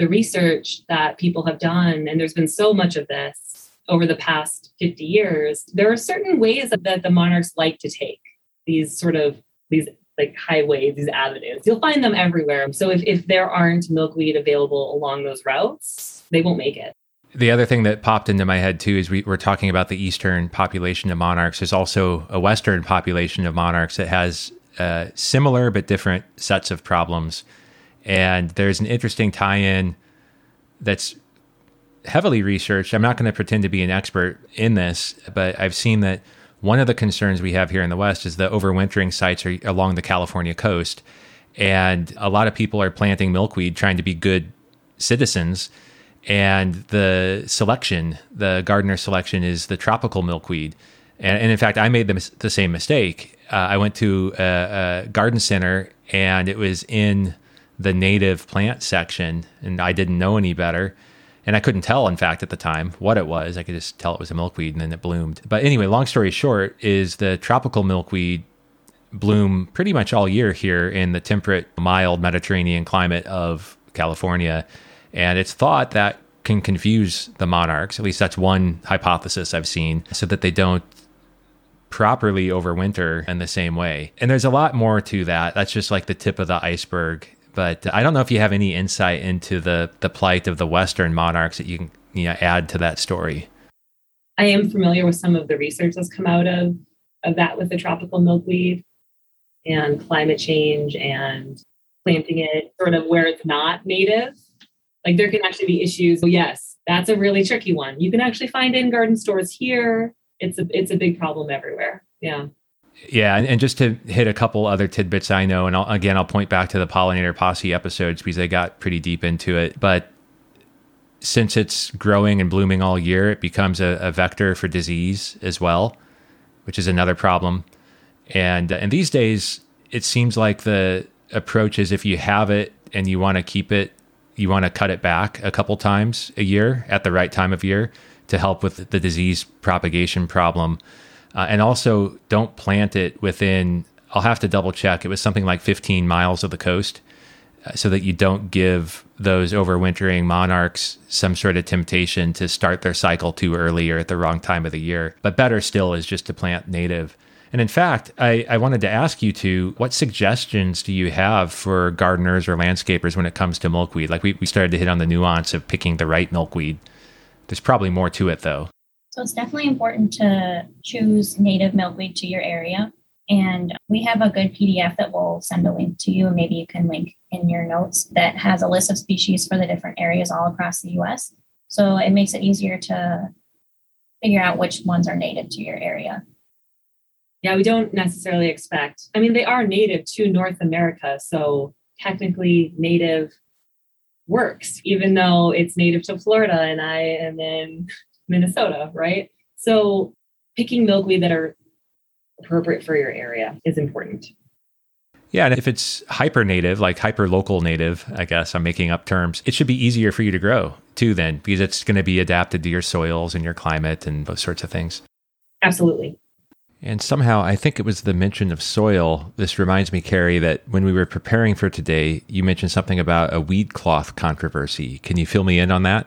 the research that people have done and there's been so much of this over the past 50 years, there are certain ways that the monarchs like to take these sort of these like highways, these avenues. You'll find them everywhere. So if, if there aren't milkweed available along those routes, they won't make it. The other thing that popped into my head too is we were talking about the eastern population of monarchs. There's also a western population of monarchs that has uh, similar but different sets of problems. And there's an interesting tie in that's heavily researched. I'm not going to pretend to be an expert in this, but I've seen that one of the concerns we have here in the West is the overwintering sites are along the California coast. And a lot of people are planting milkweed trying to be good citizens. And the selection, the gardener selection, is the tropical milkweed. And, and in fact, I made the, the same mistake. Uh, I went to a, a garden center and it was in the native plant section, and I didn't know any better. And I couldn't tell, in fact, at the time what it was. I could just tell it was a milkweed and then it bloomed. But anyway, long story short, is the tropical milkweed bloom pretty much all year here in the temperate, mild Mediterranean climate of California. And it's thought that can confuse the monarchs. At least that's one hypothesis I've seen, so that they don't properly overwinter in the same way. And there's a lot more to that. That's just like the tip of the iceberg. But uh, I don't know if you have any insight into the the plight of the Western monarchs that you can you know, add to that story. I am familiar with some of the research that's come out of of that with the tropical milkweed and climate change and planting it sort of where it's not native. Like there can actually be issues. So yes, that's a really tricky one. You can actually find in garden stores here. It's a it's a big problem everywhere. Yeah. Yeah, and, and just to hit a couple other tidbits I know, and I'll, again, I'll point back to the pollinator posse episodes because they got pretty deep into it. But since it's growing and blooming all year, it becomes a, a vector for disease as well, which is another problem. And uh, and these days, it seems like the approach is if you have it and you want to keep it, you want to cut it back a couple times a year at the right time of year to help with the disease propagation problem. Uh, and also, don't plant it within, I'll have to double check, it was something like 15 miles of the coast uh, so that you don't give those overwintering monarchs some sort of temptation to start their cycle too early or at the wrong time of the year. But better still is just to plant native. And in fact, I, I wanted to ask you to what suggestions do you have for gardeners or landscapers when it comes to milkweed? Like we, we started to hit on the nuance of picking the right milkweed. There's probably more to it though. So it's definitely important to choose native milkweed to your area. And we have a good PDF that we'll send a link to you, and maybe you can link in your notes that has a list of species for the different areas all across the US. So it makes it easier to figure out which ones are native to your area. Yeah, we don't necessarily expect, I mean, they are native to North America. So technically, native works, even though it's native to Florida and I am in Minnesota, right? So picking milkweed that are appropriate for your area is important. Yeah, and if it's hyper native, like hyper local native, I guess I'm making up terms, it should be easier for you to grow too, then, because it's going to be adapted to your soils and your climate and those sorts of things. Absolutely. And somehow, I think it was the mention of soil. This reminds me, Carrie, that when we were preparing for today, you mentioned something about a weed cloth controversy. Can you fill me in on that?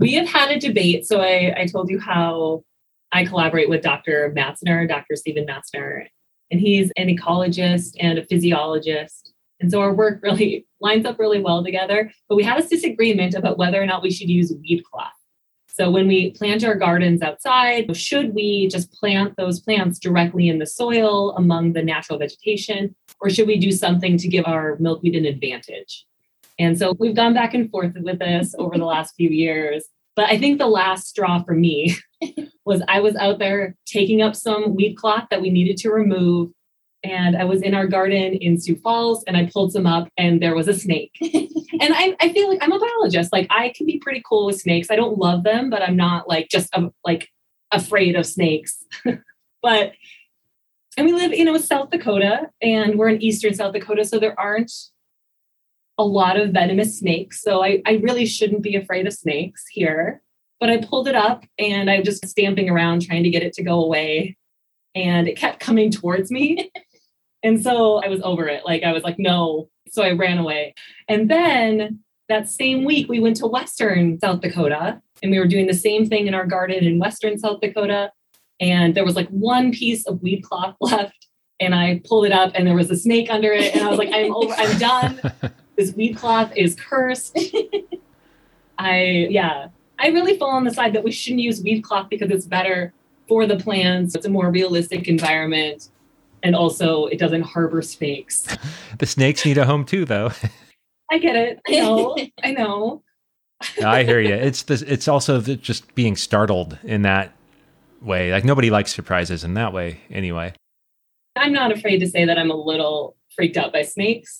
We have had a debate. So I, I told you how I collaborate with Dr. Matzner, Dr. Stephen Matzner, and he's an ecologist and a physiologist. And so our work really lines up really well together. But we had a disagreement about whether or not we should use weed cloth. So when we plant our gardens outside, should we just plant those plants directly in the soil among the natural vegetation, or should we do something to give our milkweed an advantage? And so we've gone back and forth with this over the last few years. But I think the last straw for me was I was out there taking up some weed cloth that we needed to remove. And I was in our garden in Sioux Falls and I pulled some up and there was a snake. and I, I feel like I'm a biologist. Like I can be pretty cool with snakes. I don't love them, but I'm not like just um, like afraid of snakes. but and we live, you know, South Dakota and we're in eastern South Dakota. So there aren't a lot of venomous snakes. So I, I really shouldn't be afraid of snakes here. But I pulled it up and I'm just stamping around trying to get it to go away. And it kept coming towards me. and so I was over it. Like I was like, no, so I ran away. And then that same week, we went to Western South Dakota and we were doing the same thing in our garden in Western South Dakota. And there was like one piece of weed cloth left. And I pulled it up and there was a snake under it. And I was like, I'm over, I'm done. This weed cloth is cursed. I, yeah, I really fall on the side that we shouldn't use weed cloth because it's better for the plants. It's a more realistic environment and also it doesn't harbor snakes. the snakes need a home too, though. I get it. I know. I know. I hear you. It's the, it's also the, just being startled in that way. Like nobody likes surprises in that way, anyway. I'm not afraid to say that I'm a little freaked out by snakes.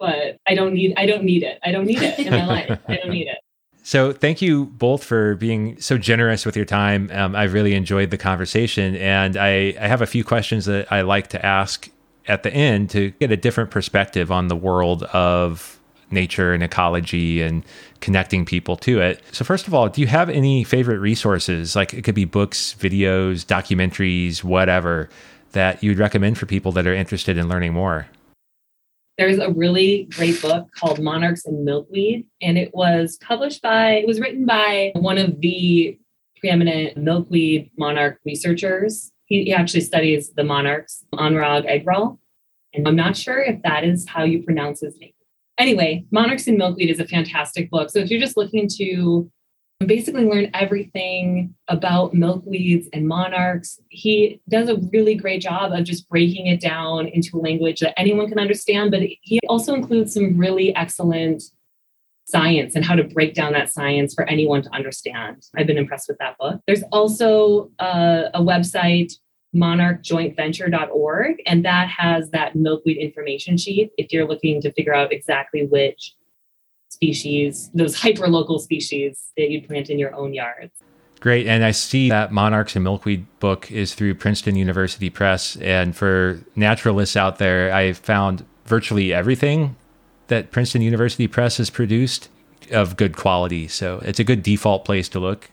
But I don't need I don't need it. I don't need it in my life. I don't need it. So, thank you both for being so generous with your time. Um, I really enjoyed the conversation, and I, I have a few questions that I like to ask at the end to get a different perspective on the world of nature and ecology and connecting people to it. So, first of all, do you have any favorite resources? Like it could be books, videos, documentaries, whatever, that you'd recommend for people that are interested in learning more? There's a really great book called Monarchs and Milkweed, and it was published by, it was written by one of the preeminent milkweed monarch researchers. He, he actually studies the monarchs, Anurag Agrawal. And I'm not sure if that is how you pronounce his name. Anyway, Monarchs and Milkweed is a fantastic book. So if you're just looking to basically learn everything about milkweeds and monarchs. He does a really great job of just breaking it down into a language that anyone can understand, but he also includes some really excellent science and how to break down that science for anyone to understand. I've been impressed with that book. There's also a, a website monarchjointventure.org and that has that milkweed information sheet if you're looking to figure out exactly which species, those hyperlocal species that you'd plant in your own yards. Great. And I see that Monarchs and Milkweed book is through Princeton University Press. And for naturalists out there, I found virtually everything that Princeton University Press has produced of good quality. So it's a good default place to look.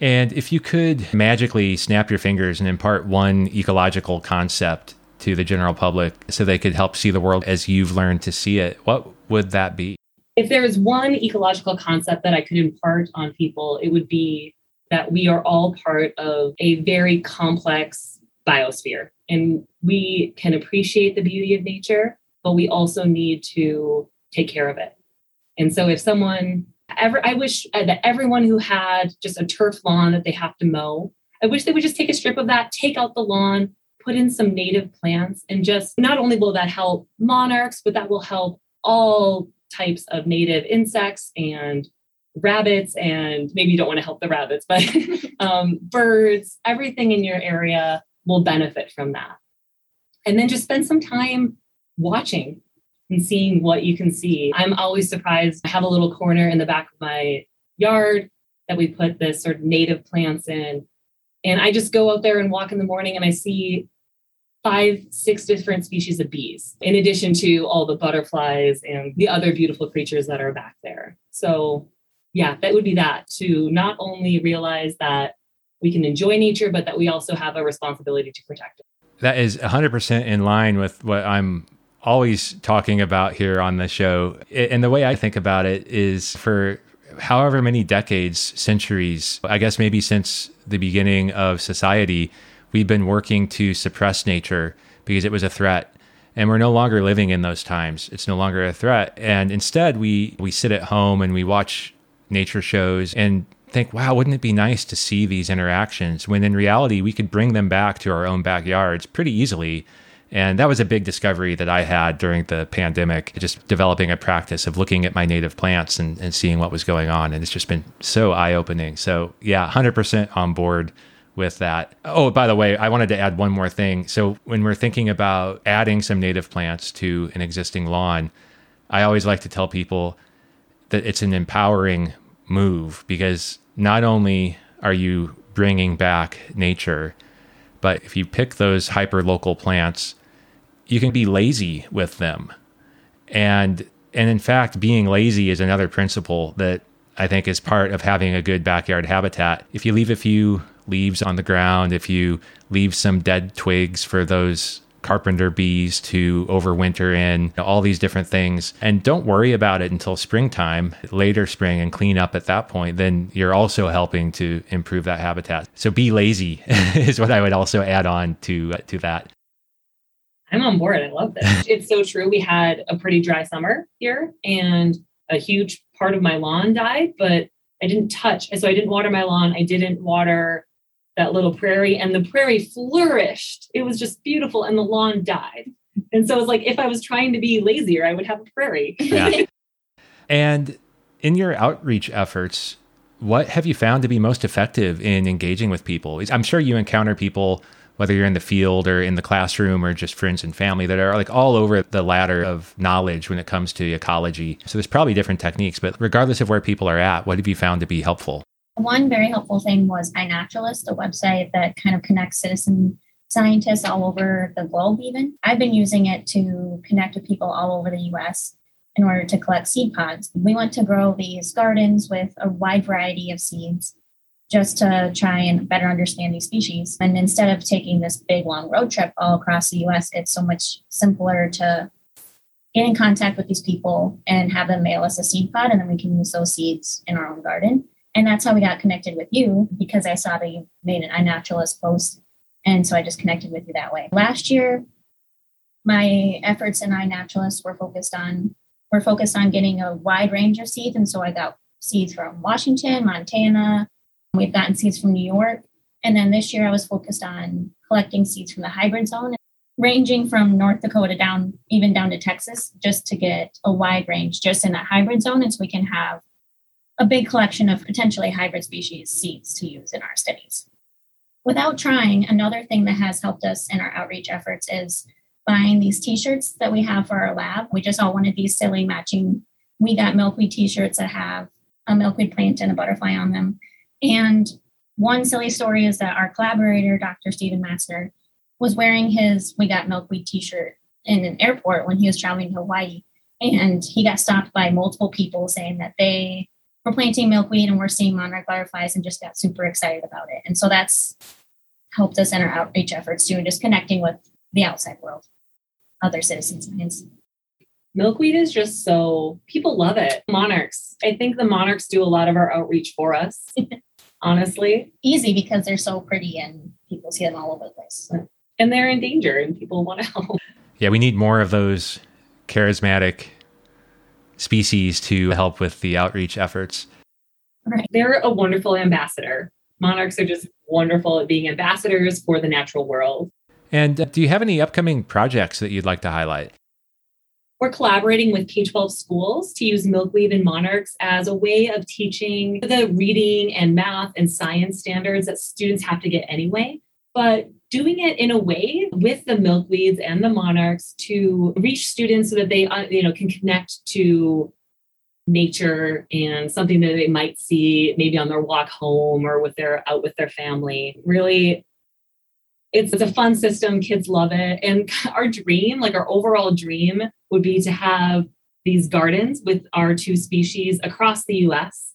And if you could magically snap your fingers and impart one ecological concept to the general public so they could help see the world as you've learned to see it, what would that be? If there is one ecological concept that I could impart on people, it would be that we are all part of a very complex biosphere and we can appreciate the beauty of nature, but we also need to take care of it. And so if someone ever, I wish uh, that everyone who had just a turf lawn that they have to mow, I wish they would just take a strip of that, take out the lawn, put in some native plants, and just not only will that help monarchs, but that will help all types of native insects and rabbits and maybe you don't want to help the rabbits but um, birds everything in your area will benefit from that. And then just spend some time watching and seeing what you can see. I'm always surprised. I have a little corner in the back of my yard that we put this sort of native plants in and i just go out there and walk in the morning and i see five, six different species of bees, in addition to all the butterflies and the other beautiful creatures that are back there. So, yeah, that would be that to not only realize that we can enjoy nature, but that we also have a responsibility to protect it. That is 100% in line with what I'm always talking about here on the show. And the way I think about it is for however many decades, centuries, I guess maybe since the beginning of society, we've been working to suppress nature because it was a threat. And we're no longer living in those times. It's no longer a threat. And instead we we sit at home and we watch nature shows and think wow wouldn't it be nice to see these interactions? When in reality we could bring them back to our own backyards pretty easily. And that was a big discovery that I had during the pandemic, just developing a practice of looking at my native plants and, and seeing what was going on. And it's just been so eye opening. So, yeah, 100% on board with that. Oh, by the way, I wanted to add one more thing. So, when we're thinking about adding some native plants to an existing lawn, I always like to tell people that it's an empowering move because not only are you bringing back nature, but if you pick those hyper local plants, you can be lazy with them. And and in fact, being lazy is another principle that I think is part of having a good backyard habitat. If you leave a few leaves on the ground, if you leave some dead twigs for those carpenter bees to overwinter in, all these different things. And don't worry about it until springtime, later spring, and clean up at that point. Then you're also helping to improve that habitat. So be lazy is what I would also add on to uh, to that. I'm on board. I love this. it's so true. We had a pretty dry summer here, and a huge part of my lawn died, but I didn't touch. So I didn't water my lawn. I didn't water that little prairie and the prairie flourished. It was just beautiful and the lawn died. And so it's like if I was trying to be lazier, I would have a prairie. yeah. And in your outreach efforts, what have you found to be most effective in engaging with people? I'm sure you encounter people whether you're in the field or in the classroom or just friends and family that are like all over the ladder of knowledge when it comes to ecology. So there's probably different techniques, but regardless of where people are at, what have you found to be helpful? One very helpful thing was iNaturalist, a website that kind of connects citizen scientists all over the globe, even. I've been using it to connect with people all over the US in order to collect seed pods. We want to grow these gardens with a wide variety of seeds just to try and better understand these species. And instead of taking this big long road trip all across the US, it's so much simpler to get in contact with these people and have them mail us a seed pod, and then we can use those seeds in our own garden. And that's how we got connected with you because I saw that you made an iNaturalist post. And so I just connected with you that way. Last year, my efforts in iNaturalist were focused on we're focused on getting a wide range of seeds. And so I got seeds from Washington, Montana, We've gotten seeds from New York. And then this year I was focused on collecting seeds from the hybrid zone, ranging from North Dakota down, even down to Texas, just to get a wide range just in that hybrid zone. And so we can have a big collection of potentially hybrid species seeds to use in our studies. Without trying, another thing that has helped us in our outreach efforts is buying these t-shirts that we have for our lab. We just all wanted these silly matching we got milkweed t-shirts that have a milkweed plant and a butterfly on them. And one silly story is that our collaborator, Dr. Stephen Matzner, was wearing his We Got Milkweed t shirt in an airport when he was traveling to Hawaii. And he got stopped by multiple people saying that they were planting milkweed and we're seeing monarch butterflies and just got super excited about it. And so that's helped us in our outreach efforts too, and just connecting with the outside world, other citizens. Milkweed is just so people love it. Monarchs. I think the monarchs do a lot of our outreach for us. honestly. Easy because they're so pretty and people see them all over the place. And they're in danger and people want to help. Yeah, we need more of those charismatic species to help with the outreach efforts. Right. They're a wonderful ambassador. Monarchs are just wonderful at being ambassadors for the natural world. And uh, do you have any upcoming projects that you'd like to highlight? We're collaborating with K 12 schools to use milkweed and monarchs as a way of teaching the reading and math and science standards that students have to get anyway, but doing it in a way with the milkweeds and the monarchs to reach students so that they uh, you know can connect to nature and something that they might see maybe on their walk home or with their out with their family. Really it's, it's a fun system. Kids love it. And our dream like our overall dream would be to have these gardens with our two species across the US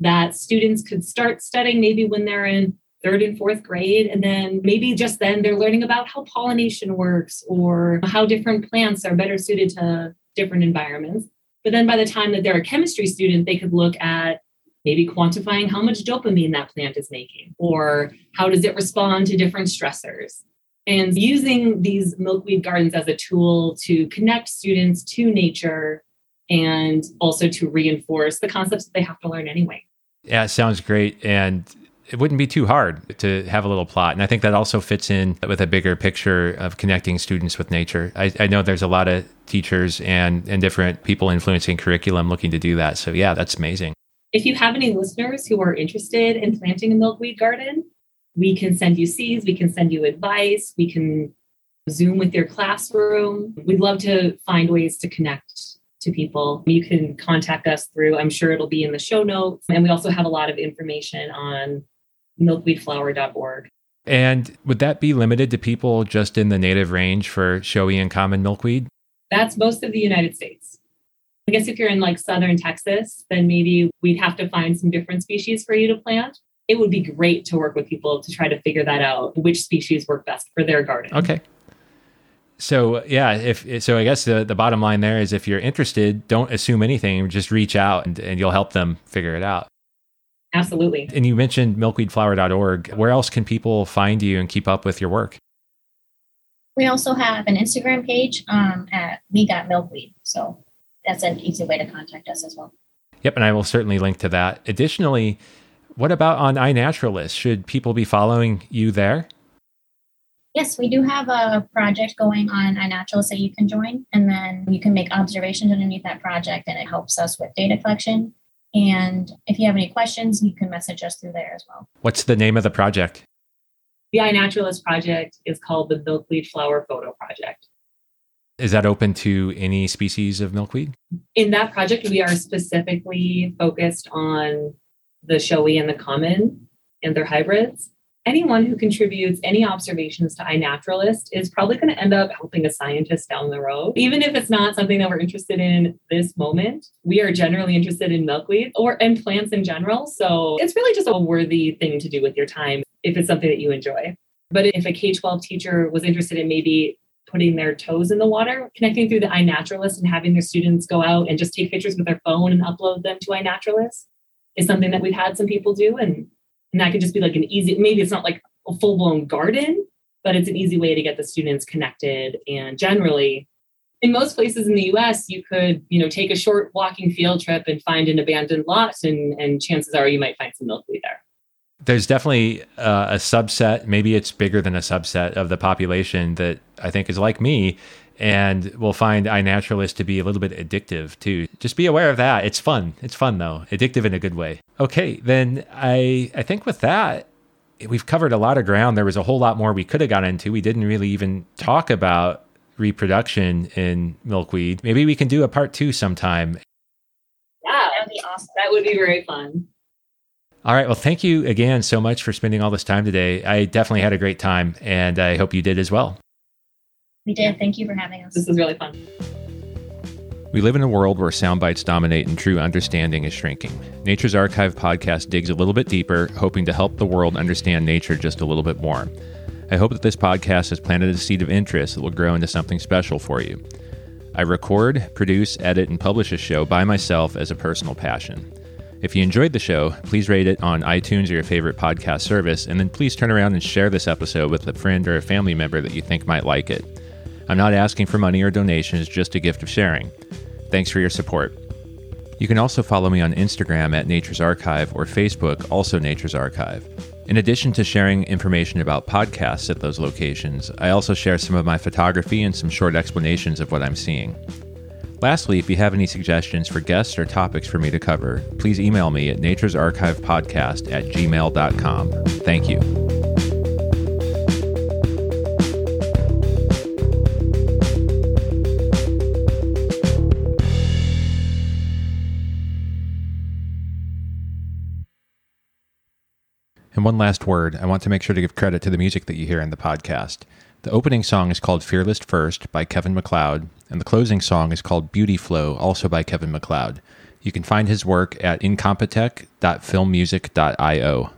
that students could start studying maybe when they're in third and fourth grade. And then maybe just then they're learning about how pollination works or how different plants are better suited to different environments. But then by the time that they're a chemistry student, they could look at maybe quantifying how much dopamine that plant is making or how does it respond to different stressors and using these milkweed gardens as a tool to connect students to nature and also to reinforce the concepts that they have to learn anyway. Yeah, sounds great. And it wouldn't be too hard to have a little plot. And I think that also fits in with a bigger picture of connecting students with nature. I, I, know there's a lot of teachers and, and different people influencing curriculum looking to do that. So, yeah, that's amazing. If you have any listeners who are interested in planting a milkweed garden, we can send you seeds, we can send you advice, we can Zoom with your classroom. We'd love to find ways to connect to people. You can contact us through, I'm sure it'll be in the show notes. And we also have a lot of information on milkweedflower.org. And would that be limited to people just in the native range for showy and common milkweed? That's most of the United States. I guess if you're in like southern Texas, then maybe we'd have to find some different species for you to plant it would be great to work with people to try to figure that out which species work best for their garden okay so yeah if so i guess the, the bottom line there is if you're interested don't assume anything just reach out and, and you'll help them figure it out absolutely and you mentioned milkweedflower.org where else can people find you and keep up with your work we also have an instagram page um, at we got milkweed so that's an easy way to contact us as well yep and i will certainly link to that additionally what about on iNaturalist? Should people be following you there? Yes, we do have a project going on iNaturalist that you can join, and then you can make observations underneath that project, and it helps us with data collection. And if you have any questions, you can message us through there as well. What's the name of the project? The iNaturalist project is called the Milkweed Flower Photo Project. Is that open to any species of milkweed? In that project, we are specifically focused on the showy and the common and their hybrids. Anyone who contributes any observations to iNaturalist is probably going to end up helping a scientist down the road. Even if it's not something that we're interested in this moment, we are generally interested in milkweed or and plants in general. So it's really just a worthy thing to do with your time if it's something that you enjoy. But if a K 12 teacher was interested in maybe putting their toes in the water, connecting through the iNaturalist and having their students go out and just take pictures with their phone and upload them to iNaturalist is something that we've had some people do. And, and that could just be like an easy, maybe it's not like a full blown garden, but it's an easy way to get the students connected. And generally, in most places in the US, you could, you know, take a short walking field trip and find an abandoned lot, and, and chances are you might find some milkweed there there's definitely uh, a subset, maybe it's bigger than a subset of the population that I think is like me and we'll find iNaturalist to be a little bit addictive too. Just be aware of that. It's fun. It's fun though, addictive in a good way. Okay, then I I think with that we've covered a lot of ground. There was a whole lot more we could have got into. We didn't really even talk about reproduction in milkweed. Maybe we can do a part two sometime. Yeah, that would be awesome. That would be very fun. All right. Well, thank you again so much for spending all this time today. I definitely had a great time, and I hope you did as well. We did. Thank you for having us. This was really fun. We live in a world where sound bites dominate and true understanding is shrinking. Nature's Archive podcast digs a little bit deeper, hoping to help the world understand nature just a little bit more. I hope that this podcast has planted a seed of interest that will grow into something special for you. I record, produce, edit, and publish a show by myself as a personal passion. If you enjoyed the show, please rate it on iTunes or your favorite podcast service, and then please turn around and share this episode with a friend or a family member that you think might like it. I'm not asking for money or donations, just a gift of sharing. Thanks for your support. You can also follow me on Instagram at Nature's Archive or Facebook, also Nature's Archive. In addition to sharing information about podcasts at those locations, I also share some of my photography and some short explanations of what I'm seeing. Lastly, if you have any suggestions for guests or topics for me to cover, please email me at nature'sarchivepodcast at gmail.com. Thank you. And one last word I want to make sure to give credit to the music that you hear in the podcast. The opening song is called Fearless First by Kevin MacLeod, and the closing song is called Beauty Flow, also by Kevin MacLeod. You can find his work at incompetech.filmmusic.io.